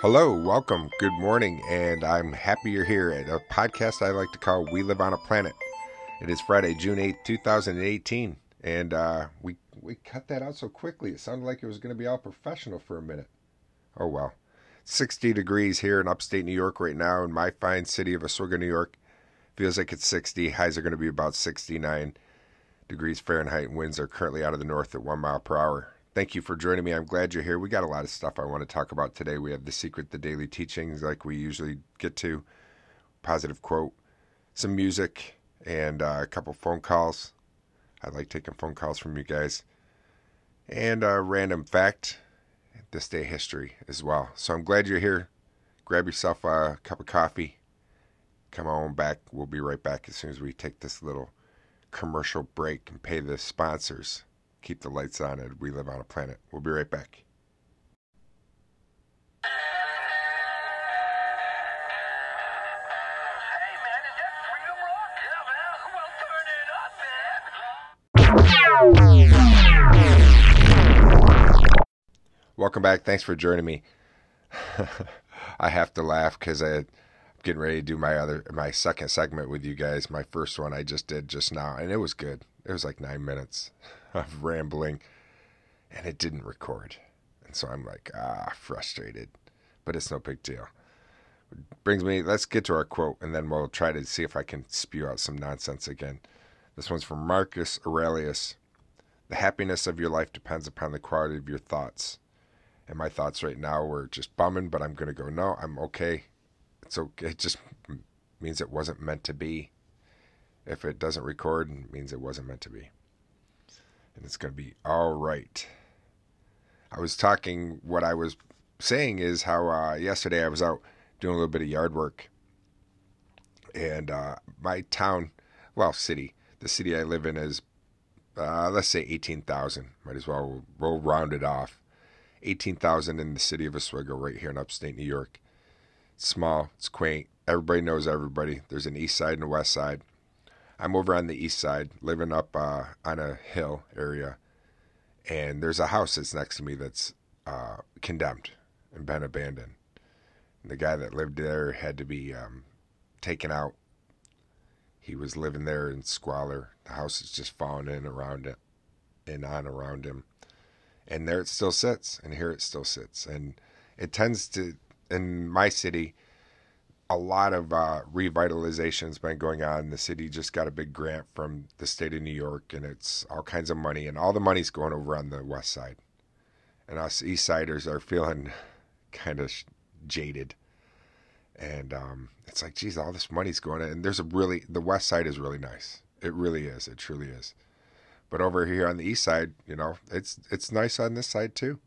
Hello, welcome, good morning, and I'm happy you're here at a podcast I like to call We Live on a Planet. It is Friday, June 8th, 2018, and uh, we, we cut that out so quickly. It sounded like it was going to be all professional for a minute. Oh well. 60 degrees here in upstate New York right now in my fine city of Oswego, New York. Feels like it's 60. Highs are going to be about 69 degrees Fahrenheit. Winds are currently out of the north at 1 mile per hour. Thank you for joining me. I'm glad you're here. We got a lot of stuff I want to talk about today. We have The Secret, the daily teachings, like we usually get to, positive quote, some music, and uh, a couple phone calls. I like taking phone calls from you guys. And a random fact, this day history as well. So I'm glad you're here. Grab yourself a cup of coffee. Come on back. We'll be right back as soon as we take this little commercial break and pay the sponsors keep the lights on and we live on a planet. We'll be right back. Welcome back. Thanks for joining me. I have to laugh because I'm getting ready to do my other my second segment with you guys. My first one I just did just now, and it was good. It was like nine minutes of rambling, and it didn't record. And so I'm like, ah, frustrated. But it's no big deal. Brings me, let's get to our quote, and then we'll try to see if I can spew out some nonsense again. This one's from Marcus Aurelius. The happiness of your life depends upon the quality of your thoughts. And my thoughts right now were just bumming, but I'm going to go, no, I'm okay. It's okay. It just means it wasn't meant to be. If it doesn't record, it means it wasn't meant to be. And it's going to be all right. I was talking, what I was saying is how uh, yesterday I was out doing a little bit of yard work. And uh, my town, well, city, the city I live in is, uh, let's say 18,000. Might as well, we'll round it off. 18,000 in the city of Oswego, right here in upstate New York. It's small, it's quaint. Everybody knows everybody. There's an east side and a west side. I'm over on the east side, living up uh, on a hill area, and there's a house that's next to me that's uh, condemned and been abandoned. And the guy that lived there had to be um, taken out. He was living there in squalor. The house is just falling in around it, and on around him, and there it still sits, and here it still sits, and it tends to in my city a lot of uh, revitalization's been going on. The city just got a big grant from the state of New York, and it's all kinds of money, and all the money's going over on the west side. And us east siders are feeling kind of jaded. And um, it's like, geez, all this money's going in. And there's a really, the west side is really nice. It really is. It truly is. But over here on the east side, you know, it's it's nice on this side too.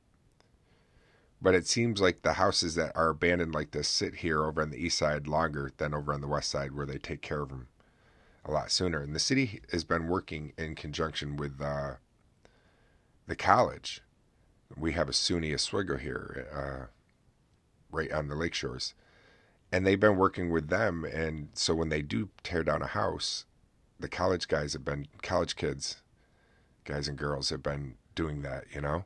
But it seems like the houses that are abandoned like this sit here over on the east side longer than over on the west side, where they take care of them a lot sooner. And the city has been working in conjunction with uh, the college. We have a SUNY Oswego here, uh, right on the lake shores, and they've been working with them. And so when they do tear down a house, the college guys have been college kids, guys and girls have been doing that, you know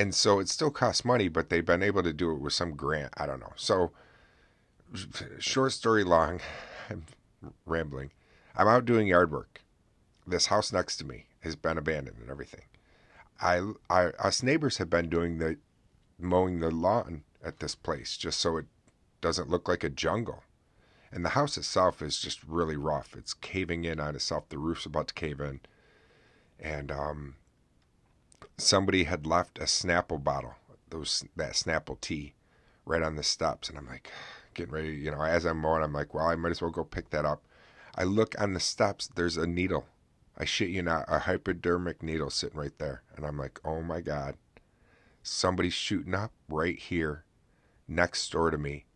and so it still costs money, but they've been able to do it with some grant. I don't know. So, short story long, I'm rambling. I'm out doing yard work. This house next to me has been abandoned and everything. I, I us neighbors have been doing the mowing the lawn at this place just so it doesn't look like a jungle. And the house itself is just really rough. It's caving in on itself. The roof's about to cave in. And um, somebody had left a Snapple bottle, those that Snapple tea, right on the steps, and I'm like, getting ready, you know, as I'm mowing, I'm like, well, I might as well go pick that up. I look on the steps, there's a needle. I shit you not, a hypodermic needle sitting right there, and I'm like, oh my god, somebody's shooting up right here, next door to me.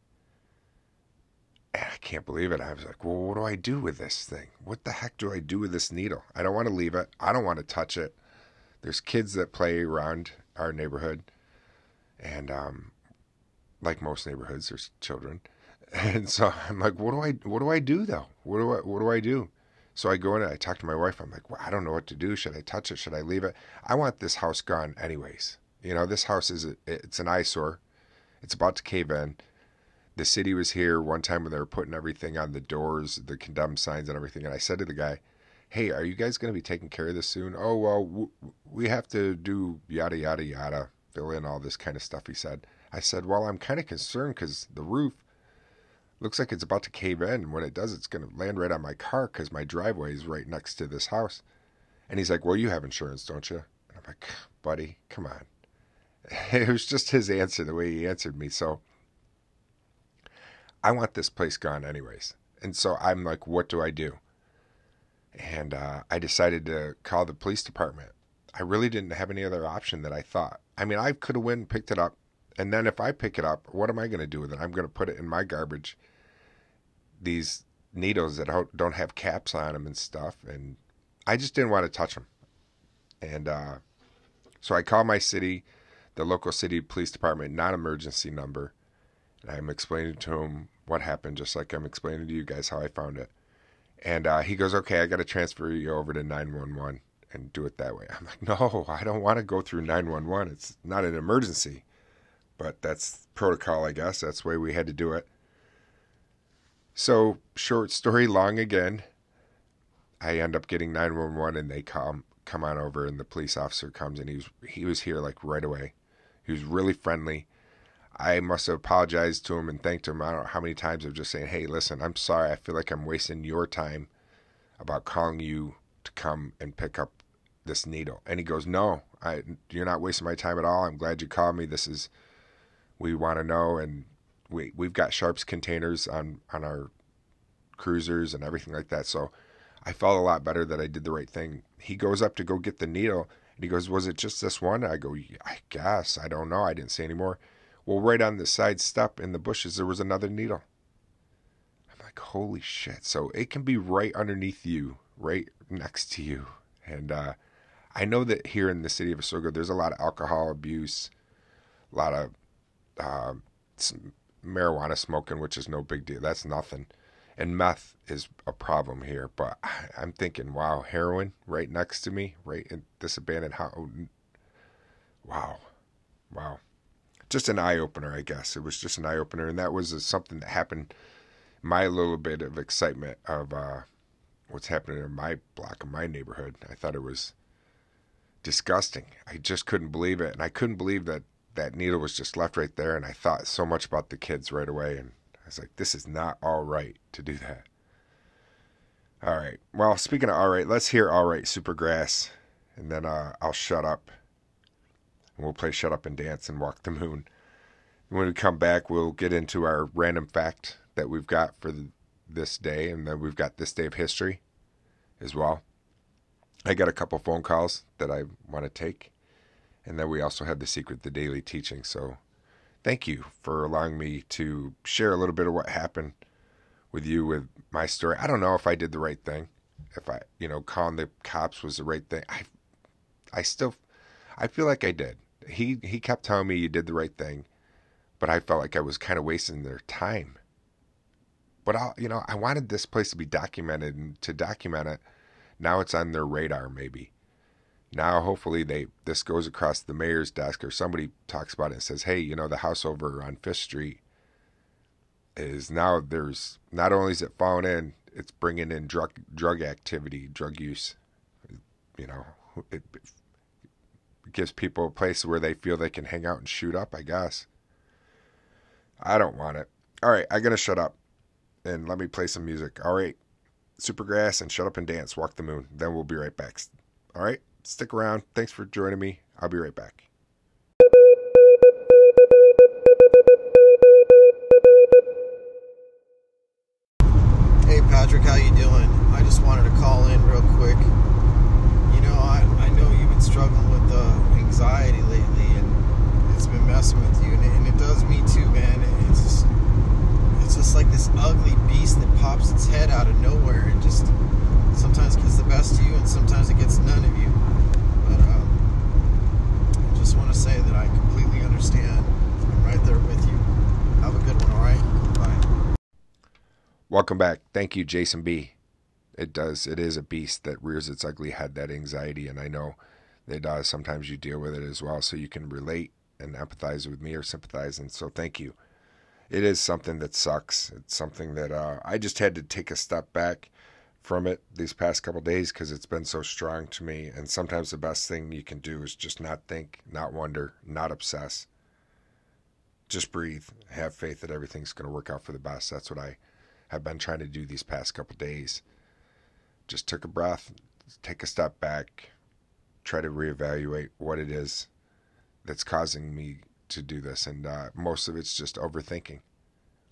And I can't believe it. I was like, well, what do I do with this thing? What the heck do I do with this needle? I don't want to leave it. I don't want to touch it there's kids that play around our neighborhood, and um, like most neighborhoods, there's children, and so I'm like, what do I what do I do though? What do I what do I do? So I go in and I talk to my wife. I'm like, well, I don't know what to do. Should I touch it? Should I leave it? I want this house gone anyways. You know, this house is a, it's an eyesore. It's about to cave in. The city was here one time when they were putting everything on the doors, the condemned signs and everything. And I said to the guy, Hey, are you guys going to be taking care of this soon? Oh, well, w- we have to do yada, yada, yada, fill in all this kind of stuff, he said. I said, Well, I'm kind of concerned because the roof looks like it's about to cave in. When it does, it's going to land right on my car because my driveway is right next to this house. And he's like, Well, you have insurance, don't you? And I'm like, Buddy, come on. It was just his answer, the way he answered me. So I want this place gone, anyways. And so I'm like, What do I do? And uh, I decided to call the police department. I really didn't have any other option that I thought. I mean, I could have went and picked it up. And then if I pick it up, what am I going to do with it? I'm going to put it in my garbage. These needles that don't have caps on them and stuff. And I just didn't want to touch them. And uh, so I called my city, the local city police department, non emergency number. And I'm explaining to them what happened, just like I'm explaining to you guys how I found it. And uh, he goes, Okay, I got to transfer you over to 911 and do it that way. I'm like, No, I don't want to go through 911. It's not an emergency. But that's protocol, I guess. That's the way we had to do it. So, short story long again, I end up getting 911 and they come come on over and the police officer comes and he was he was here like right away. He was really friendly. I must have apologized to him and thanked him. I don't know how many times of just saying, "Hey, listen, I'm sorry. I feel like I'm wasting your time about calling you to come and pick up this needle." And he goes, "No, I, you're not wasting my time at all. I'm glad you called me. This is we want to know, and we we've got sharps containers on on our cruisers and everything like that. So I felt a lot better that I did the right thing. He goes up to go get the needle, and he goes, "Was it just this one?" I go, "I guess. I don't know. I didn't say anymore." Well, right on the side step in the bushes, there was another needle. I'm like, holy shit. So it can be right underneath you, right next to you. And uh, I know that here in the city of Oswego, there's a lot of alcohol abuse, a lot of uh, marijuana smoking, which is no big deal. That's nothing. And meth is a problem here. But I'm thinking, wow, heroin right next to me, right in this abandoned house. Wow. Wow just an eye opener, I guess. It was just an eye opener, and that was uh, something that happened. My little bit of excitement of uh, what's happening in my block, in my neighborhood. I thought it was disgusting. I just couldn't believe it, and I couldn't believe that that needle was just left right there. And I thought so much about the kids right away, and I was like, "This is not all right to do that." All right. Well, speaking of all right, let's hear all right, Supergrass, and then uh, I'll shut up and we'll play Shut Up and Dance and Walk the Moon. And When we come back, we'll get into our random fact that we've got for this day, and then we've got this day of history as well. I got a couple phone calls that I want to take, and then we also have the secret, the daily teaching. So, thank you for allowing me to share a little bit of what happened with you with my story. I don't know if I did the right thing, if I, you know, calling the cops was the right thing. I, I still, I feel like I did he he kept telling me you did the right thing, but I felt like I was kind of wasting their time. But I, you know, I wanted this place to be documented and to document it. Now it's on their radar, maybe. Now, hopefully, they this goes across the mayor's desk or somebody talks about it and says, "Hey, you know, the house over on Fifth Street is now there's not only is it falling in, it's bringing in drug drug activity, drug use. You know, it, gives people a place where they feel they can hang out and shoot up, I guess. I don't want it. All right, I gotta shut up and let me play some music. All right, Supergrass and Shut Up and Dance, Walk the Moon. Then we'll be right back. All right, stick around. Thanks for joining me. I'll be right back. Hey Patrick, how you doing? I just wanted to call in real quick. You know, I, I know you've been struggling with uh, anxiety lately, and it's been messing with you, and it, and it does me too, man. It's just, it's just like this ugly beast that pops its head out of nowhere and just sometimes gets the best of you, and sometimes it gets none of you. But um, I just want to say that I completely understand. I'm right there with you. Have a good one, all right? Bye. Welcome back. Thank you, Jason B. It does. It is a beast that rears its ugly head, that anxiety, and I know it does. Sometimes you deal with it as well, so you can relate and empathize with me or sympathize. And so thank you. It is something that sucks. It's something that uh, I just had to take a step back from it these past couple days because it's been so strong to me. And sometimes the best thing you can do is just not think, not wonder, not obsess. Just breathe. Have faith that everything's going to work out for the best. That's what I have been trying to do these past couple days. Just took a breath, take a step back, try to reevaluate what it is that's causing me to do this. And uh, most of it's just overthinking.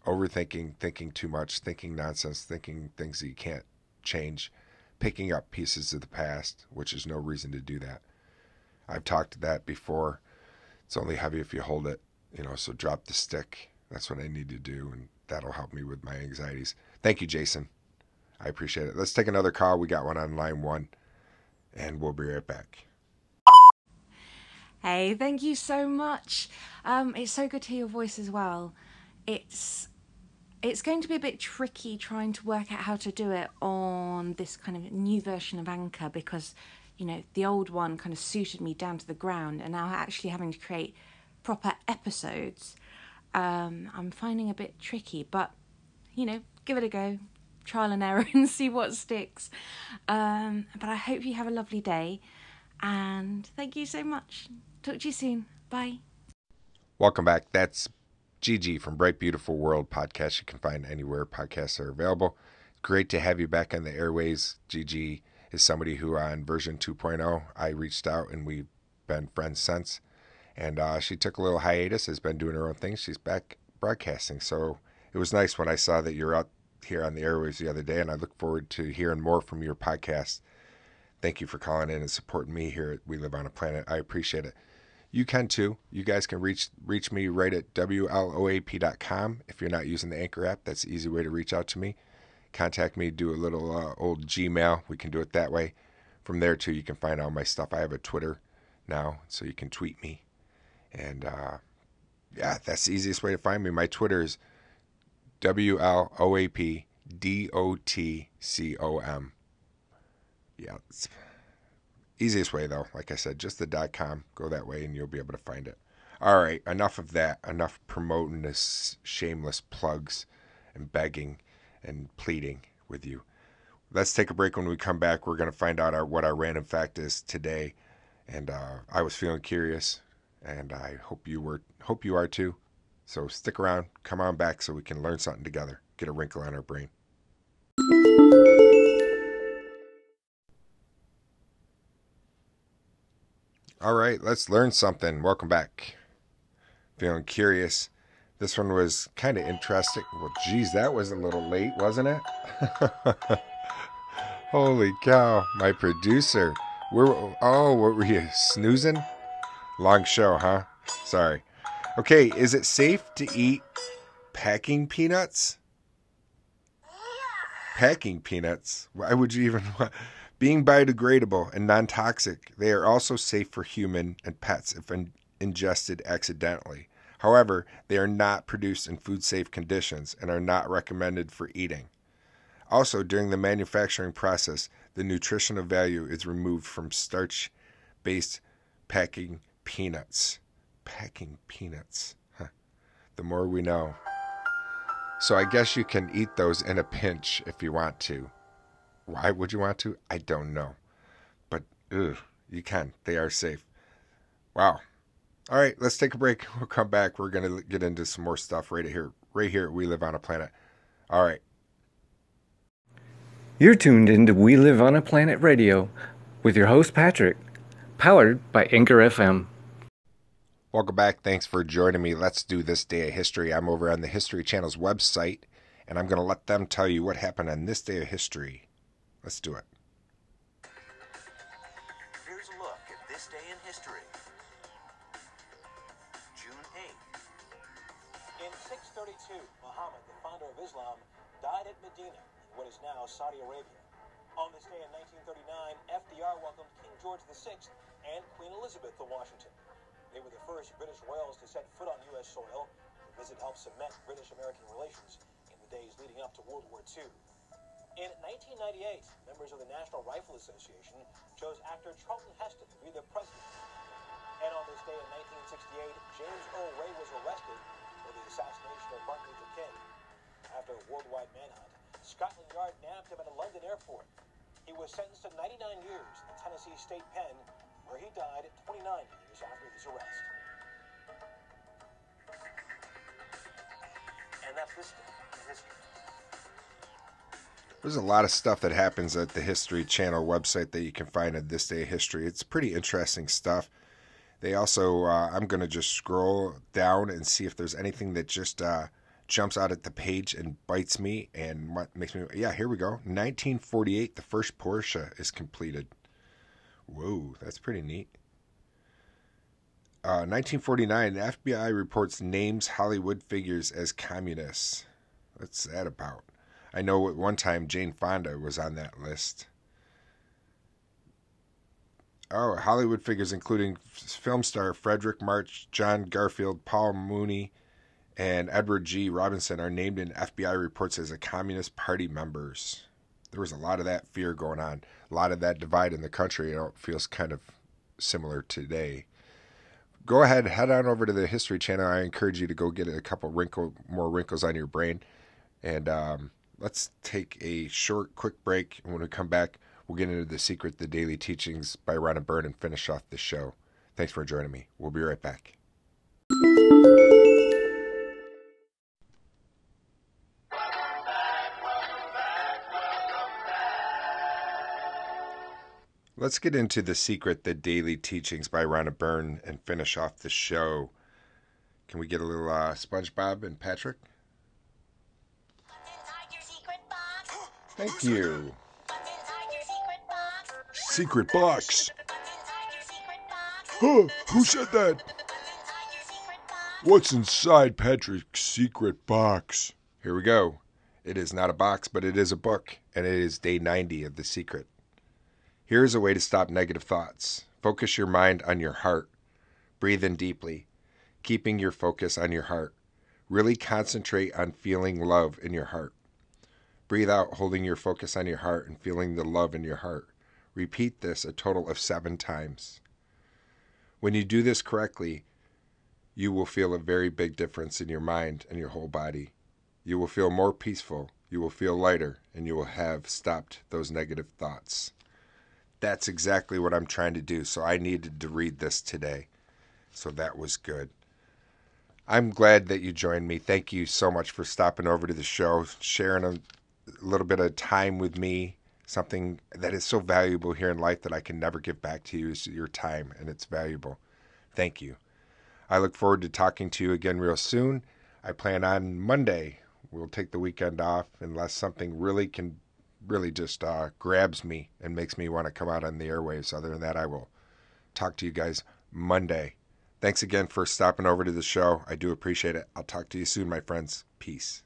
Overthinking, thinking too much, thinking nonsense, thinking things that you can't change, picking up pieces of the past, which is no reason to do that. I've talked to that before. It's only heavy if you hold it, you know, so drop the stick. That's what I need to do, and that'll help me with my anxieties. Thank you, Jason. I appreciate it. Let's take another call. We got one on line one, and we'll be right back. Hey, thank you so much. Um, it's so good to hear your voice as well. It's it's going to be a bit tricky trying to work out how to do it on this kind of new version of Anchor because, you know, the old one kind of suited me down to the ground, and now actually having to create proper episodes, um, I'm finding a bit tricky. But, you know, give it a go, trial and error, and see what sticks. Um, but I hope you have a lovely day, and thank you so much. Talk to you soon. Bye. Welcome back. That's Gigi from Bright Beautiful World podcast. You can find anywhere podcasts are available. Great to have you back on the airways. Gigi is somebody who on version 2.0 I reached out and we've been friends since. And uh, she took a little hiatus, has been doing her own thing. She's back broadcasting. So it was nice when I saw that you're out here on the airways the other day, and I look forward to hearing more from your podcast. Thank you for calling in and supporting me here at We Live on a Planet. I appreciate it you can too. You guys can reach reach me right at wloap.com. If you're not using the Anchor app, that's the easy way to reach out to me. Contact me, do a little uh, old Gmail. We can do it that way. From there too, you can find all my stuff. I have a Twitter now, so you can tweet me. And uh, yeah, that's the easiest way to find me. My Twitter is W L O A P D O T C O M. Yeah, Easiest way though, like I said, just the dot com. Go that way and you'll be able to find it. All right, enough of that. Enough promoting this shameless plugs and begging and pleading with you. Let's take a break. When we come back, we're going to find out our, what our random fact is today. And uh, I was feeling curious, and I hope you were. Hope you are too. So stick around. Come on back so we can learn something together. Get a wrinkle on our brain. All right, let's learn something. Welcome back. Feeling curious. This one was kind of interesting. Well, geez, that was a little late, wasn't it? Holy cow, my producer. We're oh, what were you snoozing? Long show, huh? Sorry. Okay, is it safe to eat packing peanuts? Packing peanuts? Why would you even being biodegradable and non toxic, they are also safe for human and pets if in- ingested accidentally. However, they are not produced in food safe conditions and are not recommended for eating. Also, during the manufacturing process, the nutritional value is removed from starch based packing peanuts. Packing peanuts. Huh. The more we know. So I guess you can eat those in a pinch if you want to. Why would you want to? I don't know. But ugh, you can. They are safe. Wow. All right, let's take a break. We'll come back. We're going to get into some more stuff right here. Right here We Live on a Planet. All right. You're tuned into We Live on a Planet Radio with your host Patrick, powered by Anchor FM. Welcome back. Thanks for joining me. Let's do this day of history. I'm over on the History Channel's website, and I'm going to let them tell you what happened on this day of history. Let's do it. Here's a look at this day in history. June 8th. In 632, Muhammad, the founder of Islam, died at Medina, in what is now Saudi Arabia. On this day in 1939, FDR welcomed King George VI and Queen Elizabeth to Washington. They were the first British royals to set foot on U.S. soil. The visit helped cement British-American relations in the days leading up to World War II. In 1998, members of the National Rifle Association chose actor Charlton Heston to be the president. And on this day in 1968, James Earl Ray was arrested for the assassination of Martin Luther King. After a worldwide manhunt, Scotland Yard nabbed him at a London airport. He was sentenced to 99 years in Tennessee State Pen, where he died 29 years after his arrest. And that's this day in history. There's a lot of stuff that happens at the History Channel website that you can find at This Day History. It's pretty interesting stuff. They also, uh, I'm going to just scroll down and see if there's anything that just uh, jumps out at the page and bites me and makes me, yeah, here we go. 1948, the first Porsche is completed. Whoa, that's pretty neat. Uh, 1949, FBI reports names Hollywood figures as communists. What's that about? I know at one time Jane Fonda was on that list. Oh, Hollywood figures including film star Fredric March, John Garfield, Paul Muni, and Edward G. Robinson are named in FBI reports as a Communist Party members. There was a lot of that fear going on, a lot of that divide in the country. You know, it feels kind of similar today. Go ahead, head on over to the History Channel. I encourage you to go get a couple wrinkle, more wrinkles on your brain, and um, let's take a short, quick break. And when we come back, we'll get into the secret, the daily teachings by Rhonda Byrne, and finish off the show. Thanks for joining me. We'll be right back. Let's get into the secret, the daily teachings by Rhonda Byrne, and finish off the show. Can we get a little uh, SpongeBob and Patrick? Inside your secret box. Thank you. What's inside your secret box? Secret box. What's inside your secret box? Huh, who said that? What's inside your secret box? What's inside Patrick's secret box? Here we go. It is not a box, but it is a book, and it is day 90 of The Secret. Here is a way to stop negative thoughts. Focus your mind on your heart. Breathe in deeply, keeping your focus on your heart. Really concentrate on feeling love in your heart. Breathe out, holding your focus on your heart and feeling the love in your heart. Repeat this a total of seven times. When you do this correctly, you will feel a very big difference in your mind and your whole body. You will feel more peaceful, you will feel lighter, and you will have stopped those negative thoughts. That's exactly what I'm trying to do, so I needed to read this today. So that was good. I'm glad that you joined me. Thank you so much for stopping over to the show, sharing a little bit of time with me. Something that is so valuable here in life that I can never give back to you is your time, and it's valuable. Thank you. I look forward to talking to you again real soon. I plan on Monday. We'll take the weekend off unless something really can, really just uh, grabs me and makes me want to come out on the airwaves. Other than that, I will talk to you guys Monday. Thanks again for stopping over to the show. I do appreciate it. I'll talk to you soon, my friends. Peace.